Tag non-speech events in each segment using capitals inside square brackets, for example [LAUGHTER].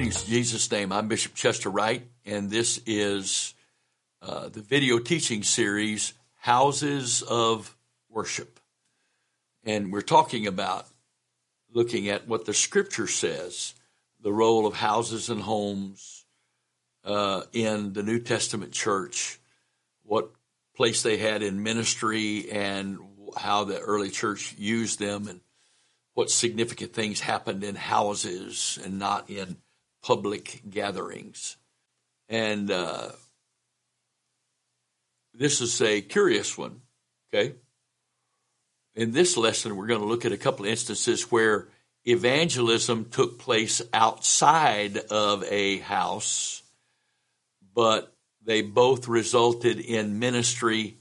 Greetings in Jesus' name. I'm Bishop Chester Wright, and this is uh, the video teaching series, Houses of Worship. And we're talking about looking at what the scripture says, the role of houses and homes uh, in the New Testament church, what place they had in ministry, and how the early church used them, and what significant things happened in houses and not in public gatherings. And uh, this is a curious one, okay? In this lesson, we're going to look at a couple of instances where evangelism took place outside of a house, but they both resulted in ministry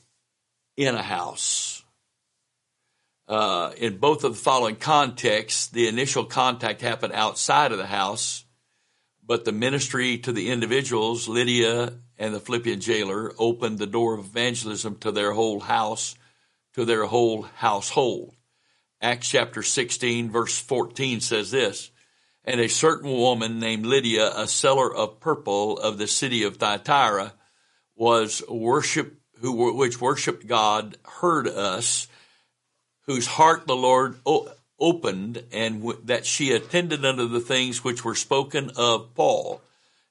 in a house. Uh, in both of the following contexts, the initial contact happened outside of the house, but the ministry to the individuals, Lydia and the Philippian jailer, opened the door of evangelism to their whole house, to their whole household. Acts chapter 16, verse 14 says this And a certain woman named Lydia, a seller of purple of the city of Thyatira, was worship, who, which worshiped God, heard us, whose heart the Lord oh, opened and w- that she attended unto the things which were spoken of Paul.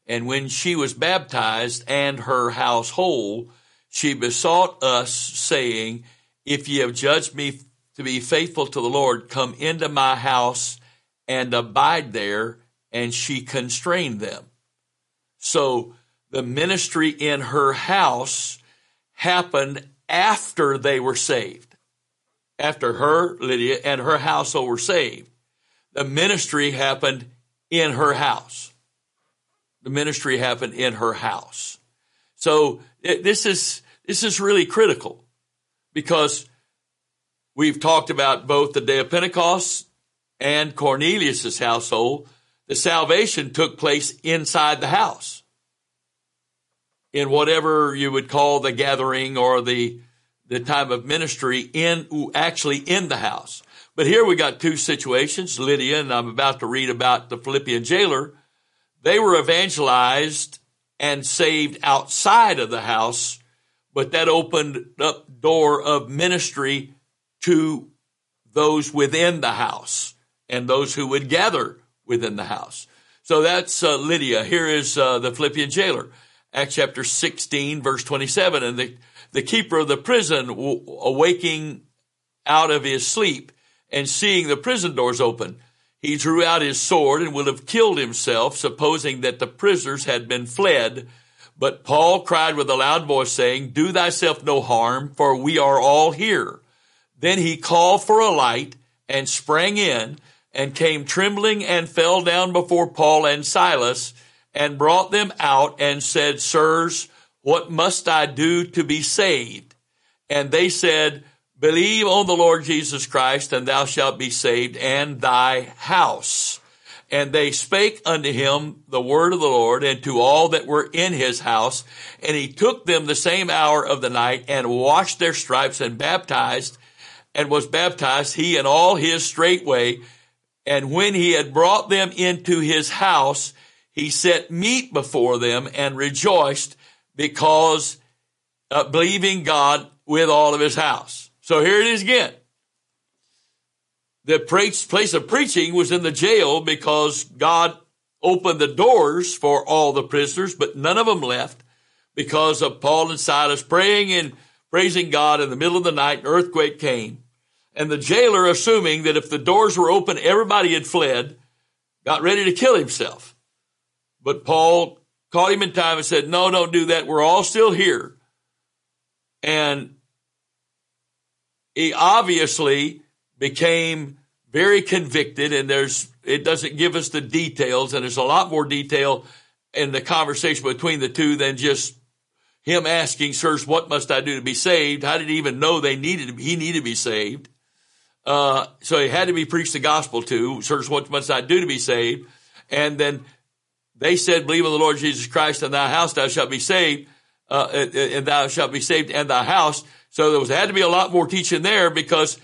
And when she was baptized and her household, she besought us saying, if ye have judged me to be faithful to the Lord, come into my house and abide there. And she constrained them. So the ministry in her house happened after they were saved after her, Lydia, and her household were saved. The ministry happened in her house. The ministry happened in her house. So it, this is, this is really critical because we've talked about both the day of Pentecost and Cornelius's household. The salvation took place inside the house in whatever you would call the gathering or the the time of ministry in, actually in the house. But here we got two situations. Lydia, and I'm about to read about the Philippian jailer. They were evangelized and saved outside of the house, but that opened up door of ministry to those within the house and those who would gather within the house. So that's uh, Lydia. Here is uh, the Philippian jailer. Acts chapter 16, verse 27. And the the keeper of the prison awaking out of his sleep and seeing the prison doors open. He drew out his sword and would have killed himself, supposing that the prisoners had been fled. But Paul cried with a loud voice, saying, Do thyself no harm, for we are all here. Then he called for a light and sprang in and came trembling and fell down before Paul and Silas and brought them out and said, Sirs, what must I do to be saved? And they said, Believe on the Lord Jesus Christ, and thou shalt be saved, and thy house. And they spake unto him the word of the Lord, and to all that were in his house. And he took them the same hour of the night, and washed their stripes, and baptized, and was baptized, he and all his straightway. And when he had brought them into his house, he set meat before them, and rejoiced, because uh, believing God with all of his house. So here it is again. The place of preaching was in the jail because God opened the doors for all the prisoners, but none of them left because of Paul and Silas praying and praising God in the middle of the night. An earthquake came and the jailer, assuming that if the doors were open, everybody had fled, got ready to kill himself. But Paul caught him in time and said, no, don't do that. We're all still here. And he obviously became very convicted and there's, it doesn't give us the details and there's a lot more detail in the conversation between the two than just him asking, sirs, what must I do to be saved? How did he even know they needed, he needed to be saved? Uh, so he had to be preached the gospel to, sirs, what must I do to be saved? And then they said, believe in the Lord Jesus Christ and thy house thou shalt be saved, uh, and thou shalt be saved and thy house. So there was, had to be a lot more teaching there because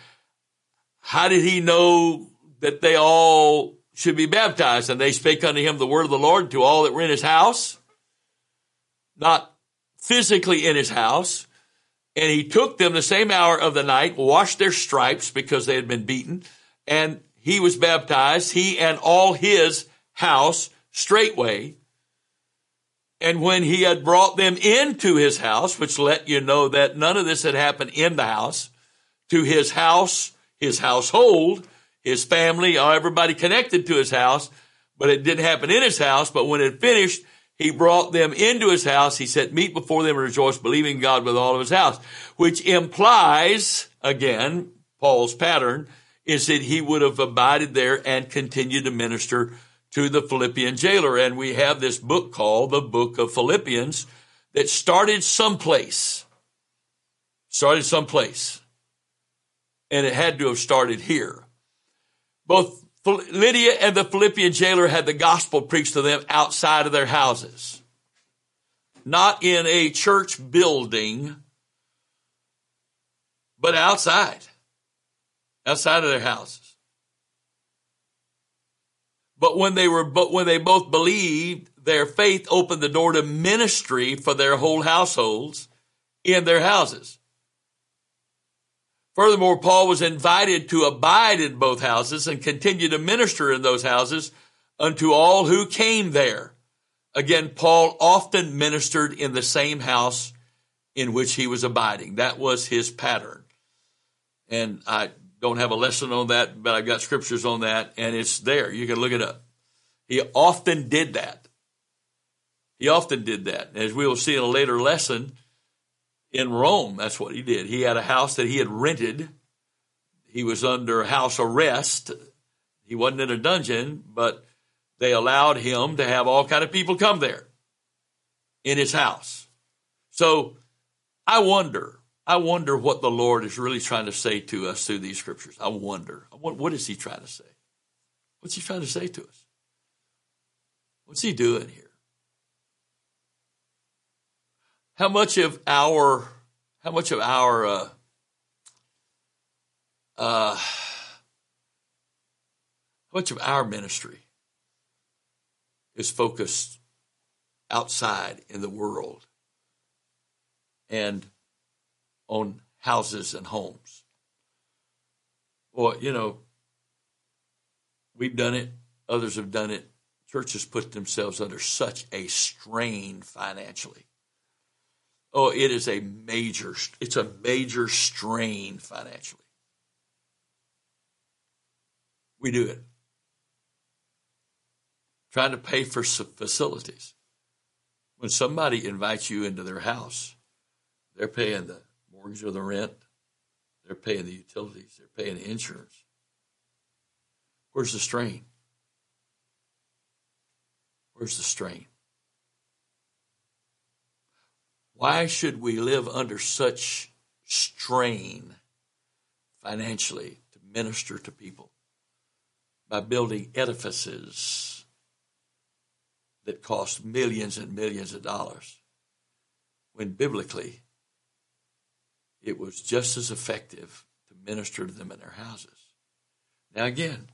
how did he know that they all should be baptized. And they spake unto him the word of the Lord to all that were in his house, not physically in his house. And he took them the same hour of the night, washed their stripes because they had been beaten, and he was baptized, he and all his house straightway. And when he had brought them into his house, which let you know that none of this had happened in the house, to his house, his household, his family, uh, everybody connected to his house, but it didn't happen in his house. But when it finished, he brought them into his house. He set meat before them and rejoiced, believing God with all of his house, which implies, again, Paul's pattern is that he would have abided there and continued to minister to the Philippian jailer. And we have this book called the Book of Philippians that started someplace. Started someplace. And it had to have started here. Both Lydia and the Philippian jailer had the gospel preached to them outside of their houses. Not in a church building, but outside. Outside of their houses. But when they were, but when they both believed, their faith opened the door to ministry for their whole households in their houses. Furthermore, Paul was invited to abide in both houses and continue to minister in those houses unto all who came there. Again, Paul often ministered in the same house in which he was abiding. That was his pattern. And I don't have a lesson on that, but I've got scriptures on that, and it's there. You can look it up. He often did that. He often did that. As we will see in a later lesson, in Rome. That's what he did. He had a house that he had rented. He was under house arrest. He wasn't in a dungeon, but they allowed him to have all kind of people come there in his house. So I wonder, I wonder what the Lord is really trying to say to us through these scriptures. I wonder, what, what is he trying to say? What's he trying to say to us? What's he doing here? How much of our how much of our uh, uh, how much of our ministry is focused outside in the world and on houses and homes? Well, you know, we've done it, others have done it. Churches put themselves under such a strain financially Oh, it is a major, it's a major strain financially. We do it. Trying to pay for facilities. When somebody invites you into their house, they're paying the mortgage or the rent, they're paying the utilities, they're paying the insurance. Where's the strain? Where's the strain? Why should we live under such strain financially to minister to people by building edifices that cost millions and millions of dollars when biblically it was just as effective to minister to them in their houses? Now, again,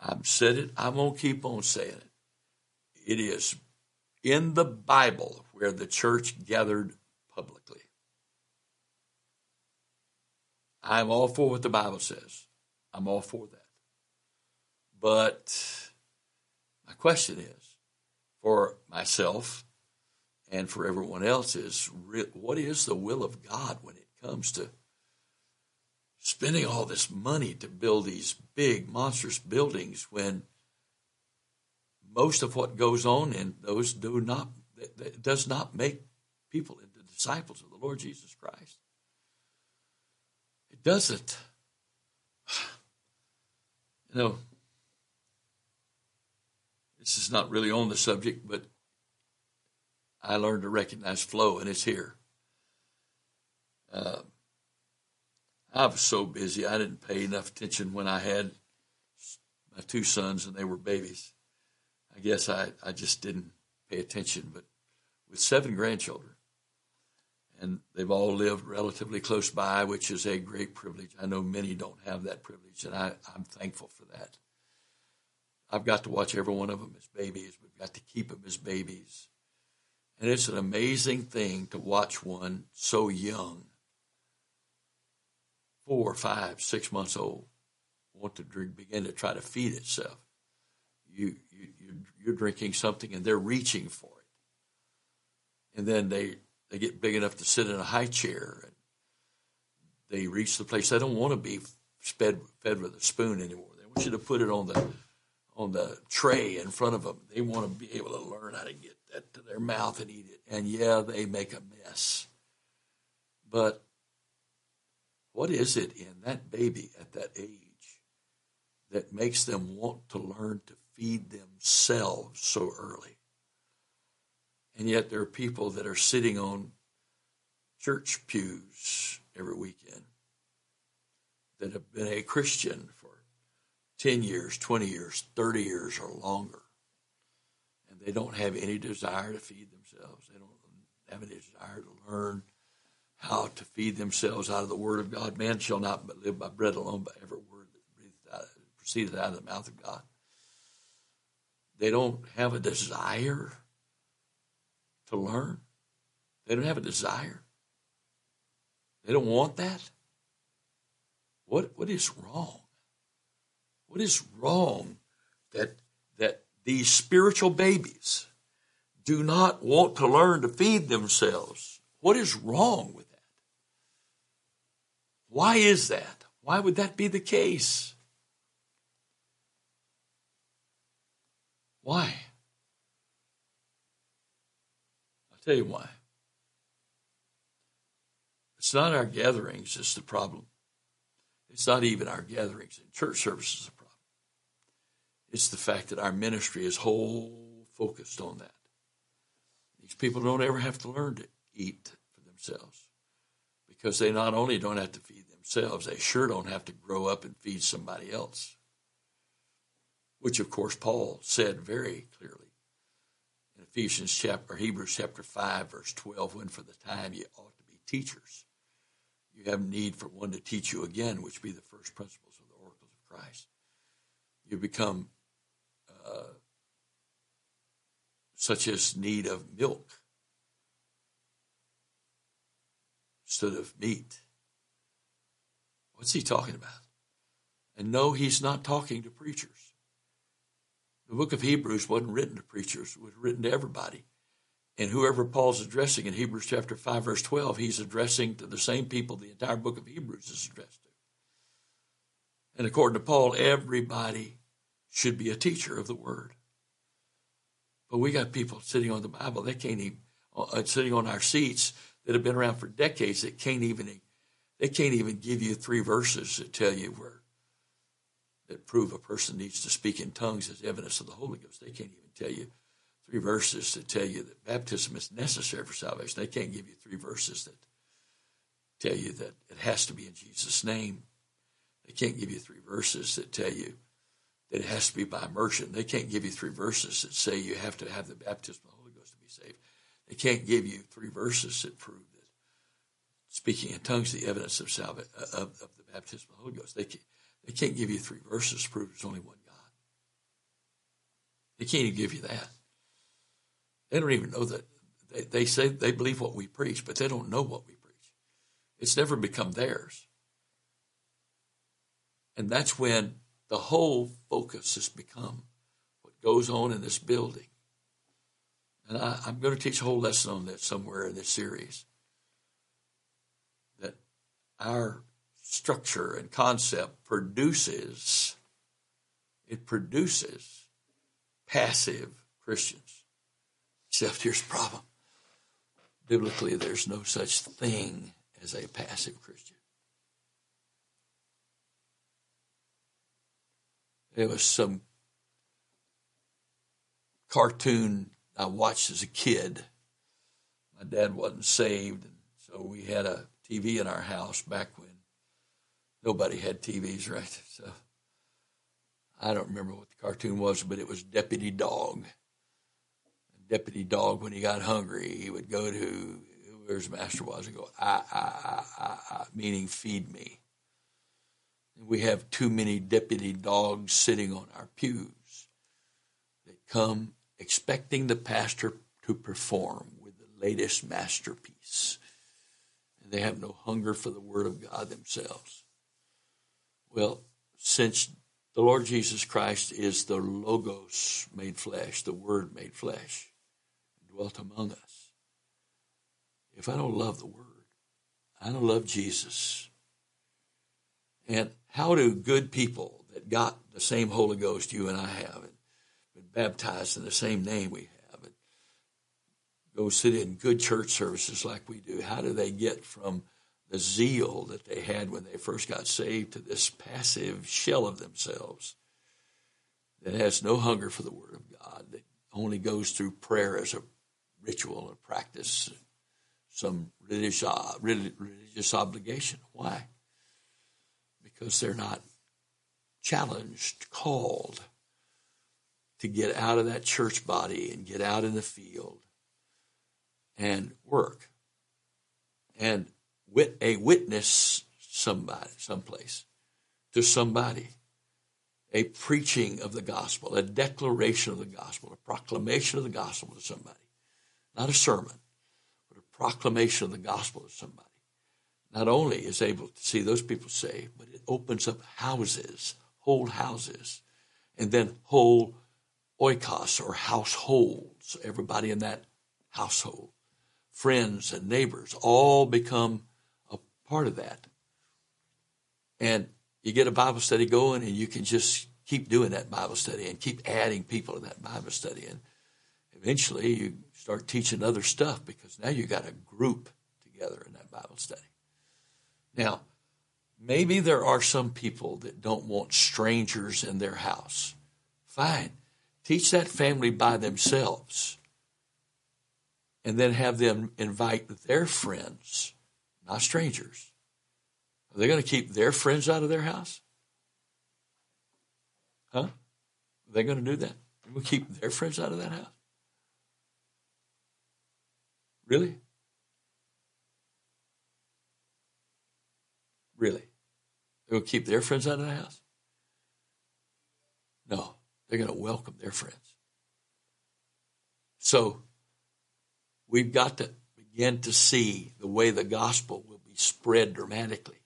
I've said it, I'm going to keep on saying it. It is in the Bible where the church gathered publicly. I'm all for what the Bible says. I'm all for that. But my question is for myself and for everyone else is what is the will of God when it comes to spending all this money to build these big monstrous buildings when most of what goes on in those do not does not make people into disciples of the Lord Jesus Christ. It doesn't. [SIGHS] You know, this is not really on the subject, but I learned to recognize flow, and it's here. Uh, I was so busy, I didn't pay enough attention when I had my two sons and they were babies. I guess I, I just didn't pay attention, but with seven grandchildren, and they've all lived relatively close by, which is a great privilege. I know many don't have that privilege, and I, I'm thankful for that. I've got to watch every one of them as babies. We've got to keep them as babies. And it's an amazing thing to watch one so young, four, five, six months old, want to drink, begin to try to feed itself. You, you, you're drinking something and they're reaching for it. And then they, they get big enough to sit in a high chair and they reach the place they don't want to be fed, fed with a spoon anymore. They want you to put it on the on the tray in front of them. They want to be able to learn how to get that to their mouth and eat it. And yeah, they make a mess. But what is it in that baby at that age that makes them want to learn to feed themselves so early? And yet there are people that are sitting on church pews every weekend that have been a Christian for 10 years, 20 years, 30 years, or longer. They don't have any desire to feed themselves. They don't have any desire to learn how to feed themselves out of the Word of God. Man shall not live by bread alone, but every word that proceeded out of the mouth of God. They don't have a desire to learn. They don't have a desire. They don't want that. What, what is wrong? What is wrong that these spiritual babies do not want to learn to feed themselves? What is wrong with that? Why is that? Why would that be the case? Why? I'll tell you why. It's not our gatherings that's the problem. It's not even our gatherings and church services it's the fact that our ministry is whole focused on that. These people don't ever have to learn to eat for themselves because they not only don't have to feed themselves, they sure don't have to grow up and feed somebody else. Which, of course, Paul said very clearly in Ephesians chapter, or Hebrews chapter 5, verse 12, when for the time you ought to be teachers. You have need for one to teach you again, which be the first principles of the oracles of Christ. You become uh, such as need of milk instead of meat. What's he talking about? And no, he's not talking to preachers. The book of Hebrews wasn't written to preachers, it was written to everybody. And whoever Paul's addressing in Hebrews chapter 5, verse 12, he's addressing to the same people the entire book of Hebrews is addressed to. And according to Paul, everybody should be a teacher of the word. But we got people sitting on the Bible, they can't even, uh, sitting on our seats that have been around for decades that can't even, they can't even give you three verses that tell you where, that prove a person needs to speak in tongues as evidence of the Holy Ghost. They can't even tell you three verses that tell you that baptism is necessary for salvation. They can't give you three verses that tell you that it has to be in Jesus' name. They can't give you three verses that tell you that it has to be by immersion. They can't give you three verses that say you have to have the baptism of the Holy Ghost to be saved. They can't give you three verses that prove that speaking in tongues is the evidence of, salva- of, of the baptism of the Holy Ghost. They can't, they can't give you three verses to prove there's only one God. They can't even give you that. They don't even know that. They, they say they believe what we preach, but they don't know what we preach. It's never become theirs. And that's when the whole focus has become what goes on in this building. And I, am going to teach a whole lesson on that somewhere in this series. That our structure and concept produces, it produces passive Christians. Except here's the problem. Biblically, there's no such thing as a passive Christian. It was some cartoon I watched as a kid. My dad wasn't saved, and so we had a TV in our house back when nobody had TVs, [LAUGHS] right? So I don't remember what the cartoon was, but it was Deputy Dawg. Deputy Dawg, when he got hungry, he would go to where's Master was and go, ah, ah, ah, ah, ah, meaning feed me. We have too many deputy dogs sitting on our pews. That come expecting the pastor to perform with the latest masterpiece. And they have no hunger for the Word of God themselves. Well, since the Lord Jesus Christ is the Logos made flesh, the Word made flesh, dwelt among us. If I don't love the Word, I don't love Jesus. And how do good people that got the same Holy Ghost you and I have and been baptized in the same name we have and go sit in good church services like we do, how do they get from the zeal that they had when they first got saved to this passive shell of themselves that has no hunger for the Word of God, that only goes through prayer as a ritual or practice, some religious, uh, religious obligation. Why? Because they're not challenged, called to get out of that church body and get out in the field and work. And wit- a witness somebody someplace to somebody a preaching of the gospel a declaration of the gospel a proclamation of the gospel to somebody not a sermon but a proclamation of the gospel to somebody not only is able to see those people saved but it opens up houses whole houses, and then whole oikos or households, everybody in that household, friends and neighbors, all become a part of that. And you get a Bible study going, and you can just keep doing that Bible study and keep adding people to that Bible study. And eventually you start teaching other stuff because now you've got a group together in that Bible study. Now, Maybe there are some people that don't want strangers in their house. Fine. Teach that family by themselves. And then have them invite their friends, not strangers. Are they going to keep their friends out of their house? Huh? Are they going to do that? Will keep their friends out of that house? Really? Really? They will keep their friends out of the house? No, they're going to welcome their friends. So we've got to begin to see the way the gospel will be spread dramatically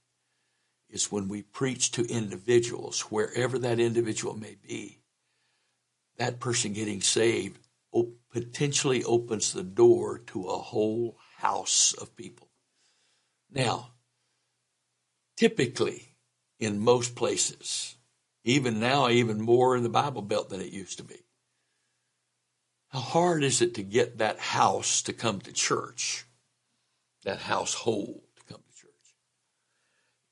is when we preach to individuals, wherever that individual may be. That person getting saved potentially opens the door to a whole house of people. Now, typically, in most places. Even now, even more in the Bible Belt than it used to be. How hard is it to get that house to come to church? That household to come to church?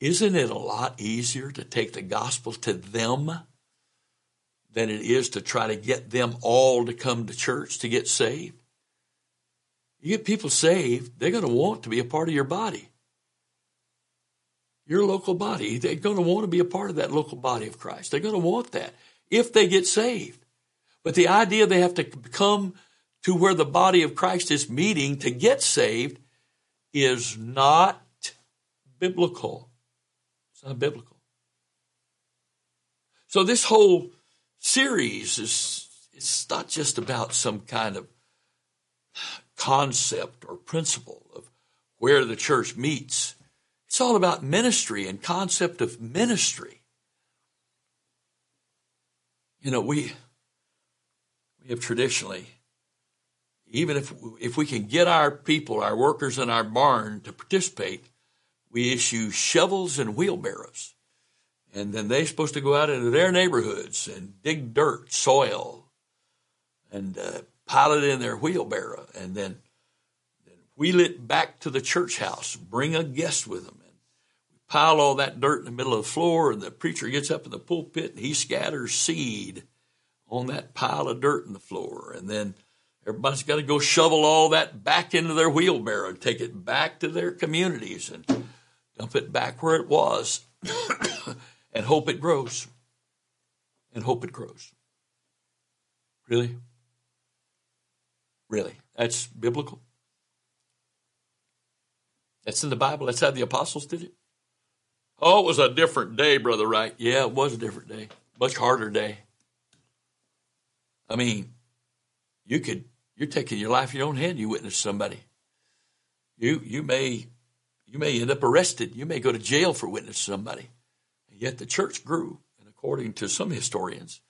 Isn't it a lot easier to take the gospel to them than it is to try to get them all to come to church to get saved? You get people saved, they're going to want to be a part of your body your local body. They're going to want to be a part of that local body of Christ. They're going to want that if they get saved. But the idea they have to come to where the body of Christ is meeting to get saved is not biblical. It's not biblical. So this whole series is it's not just about some kind of concept or principle of where the church meets. It's all about ministry and concept of ministry. You know, we we have traditionally, even if if we can get our people, our workers in our barn to participate, we issue shovels and wheelbarrows, and then they're supposed to go out into their neighborhoods and dig dirt, soil, and uh, pile it in their wheelbarrow, and then wheel it back to the church house, bring a guest with them, pile all that dirt in the middle of the floor, and the preacher gets up in the pulpit and he scatters seed on that pile of dirt in the floor. And then everybody's got to go shovel all that back into their wheelbarrow and take it back to their communities and dump it back where it was [COUGHS] and hope it grows. And hope it grows. Really? Really? That's biblical? That's in the Bible. That's how the apostles did it. Oh, it was a different day, Brother Wright. Yeah, it was a different day. Much harder day. I mean, you could you're taking your life in your own hand. You witness somebody. You you may you may end up arrested. You may go to jail for witnessing somebody. And yet the church grew, and according to some historians,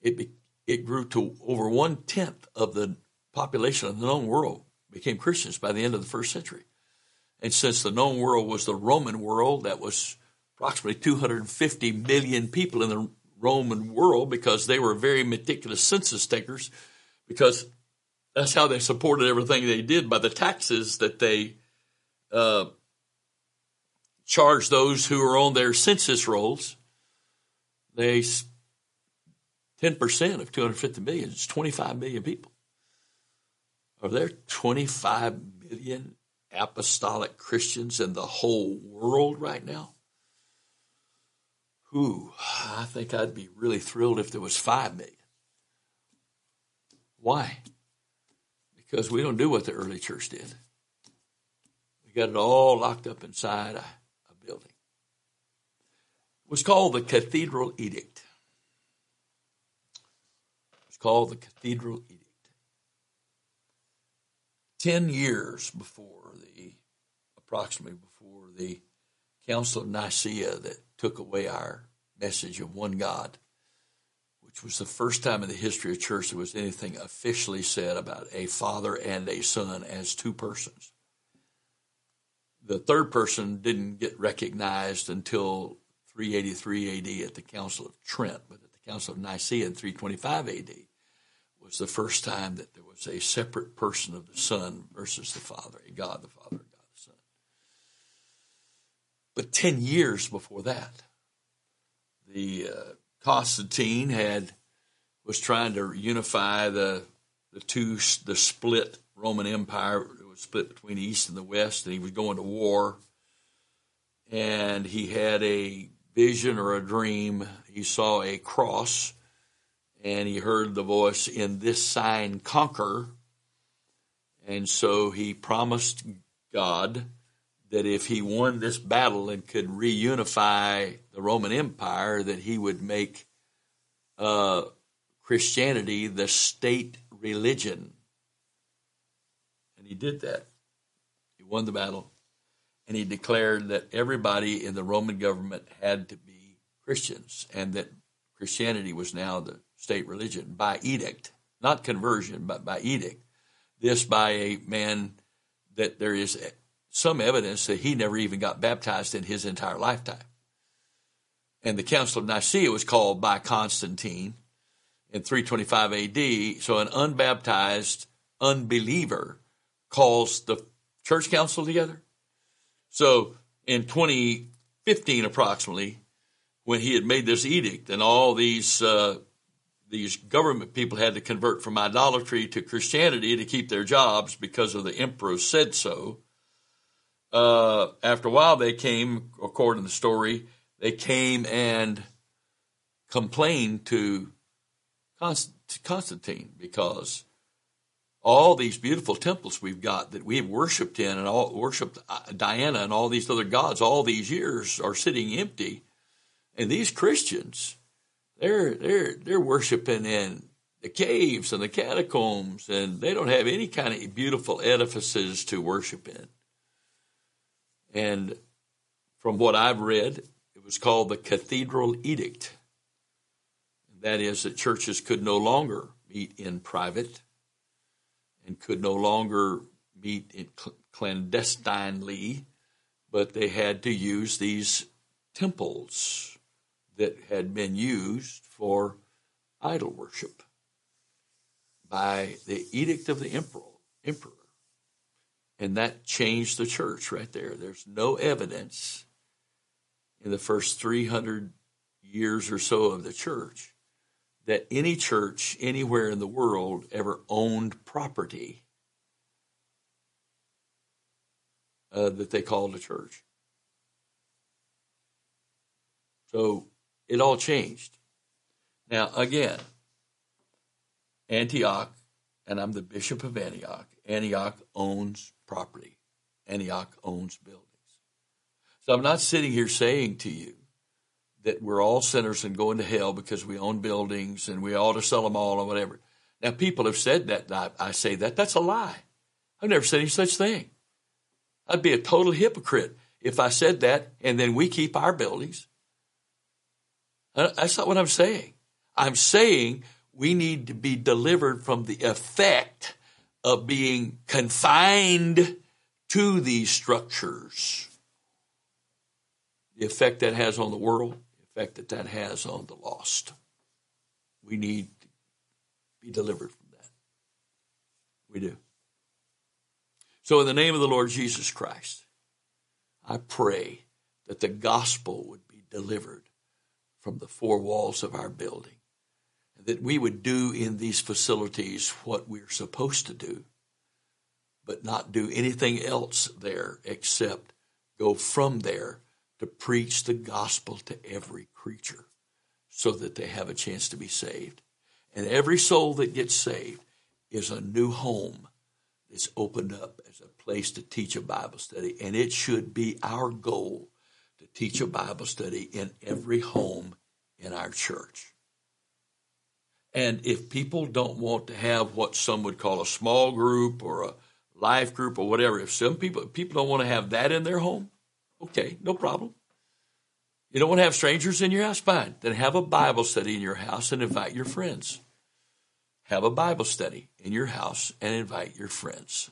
it be, it grew to over one tenth of the population of the known world became Christians by the end of the first century. And since the known world was the Roman world, that was approximately 250 million people in the Roman world because they were very meticulous census takers because that's how they supported everything they did by the taxes that they uh, charged those who were on their census rolls. They 10% of 250 million is 25 million people. Are there 25 million apostolic Christians in the whole world right now? Who I think I'd be really thrilled if there was 5 million. Why? Because we don't do what the early church did. We got it all locked up inside a, a building. It was called the Cathedral Edict. It's called the Cathedral Edict. Ten years before approximately before the Council of Nicaea that took away our message of one God, which was the first time in the history of church there was anything officially said about a father and a son as two persons. The third person didn't get recognized until 383 AD at the Council of Trent, but at the Council of Nicaea in 325 AD was the first time that there was a separate person of the Son versus the Father, a God the Father, a God the Son. But 10 years before that, the uh, Constantine had was trying to unify the the two the split Roman Empire. It was split between the East and the West, and he was going to war. And he had a vision or a dream. He saw a cross, and he heard the voice, "In this sign, conquer." And so he promised God that if he won this battle and could reunify the Roman Empire, that he would make uh, Christianity the state religion. And he did that. He won the battle. And he declared that everybody in the Roman government had to be Christians and that Christianity was now the state religion by edict, not conversion, but by edict. This by a man that there is some evidence that he never even got baptized in his entire lifetime. And the Council of Nicaea was called by Constantine in 325 AD. So an unbaptized unbeliever calls the church council together. So in 2015, approximately, when he had made this edict and all these uh, these government people had to convert from idolatry to Christianity to keep their jobs because of the emperor said so uh, after a while, they came, according to the story, they came and complained to Constantine because all these beautiful temples we've got that we've worshipped in and all worshipped uh, Diana and all these other gods all these years are sitting empty, and these Christians, they're they're they're worshiping in the caves and the catacombs, and they don't have any kind of beautiful edifices to worship in. And from what I've read, it was called the Cathedral Edict. That is, that churches could no longer meet in private and could no longer meet in clandestinely, but they had to use these temples that had been used for idol worship by the edict of the emperor. emperor. And that changed the church right there. There's no evidence in the first 300 years or so of the church that any church anywhere in the world ever owned property uh, that they called a church. So it all changed. Now, again, Antioch, and I'm the bishop of Antioch, Antioch owns property. Antioch owns buildings. So I'm not sitting here saying to you that we're all sinners and going to hell because we own buildings and we ought to sell them all or whatever. Now, people have said that. I, I say that. That's a lie. I've never said any such thing. I'd be a total hypocrite if I said that and then we keep our buildings. Uh, that's not what I'm saying. I'm saying we need to be delivered from the effect of being confined to these structures. The effect that has on the world, the effect that that has on the lost. We need to be delivered from that. We do. So, in the name of the Lord Jesus Christ, I pray that the gospel would be delivered from the four walls of our building, that we would do in these facilities what we're supposed to do, but not do anything else there except go from there to preach the gospel to every creature so that they have a chance to be saved. And every soul that gets saved is a new home that's opened up as a place to teach a Bible study. And it should be our goal to teach a Bible study in every home in our church. And if people don't want to have what some would call a small group or a life group or whatever, if some people people don't want to have that in their home, okay, no problem. You don't want to have strangers in your house? Fine. Then have a Bible study in your house and invite your friends have a Bible study in your house and invite your friends.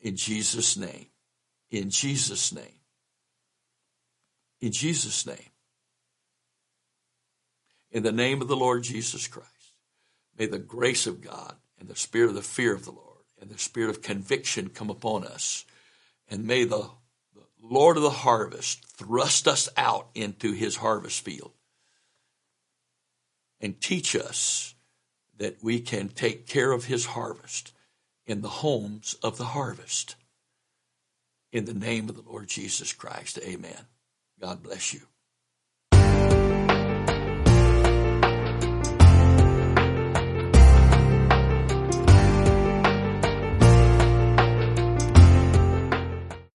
In Jesus' name. In Jesus' name. In Jesus' name. In the name of the Lord Jesus Christ, may the grace of God and the spirit of the fear of the Lord and the spirit of conviction come upon us. And may the, the Lord of the harvest thrust us out into his harvest field and teach us that we can take care of his harvest in the homes of the harvest. In the name of the Lord Jesus Christ, amen. God bless you.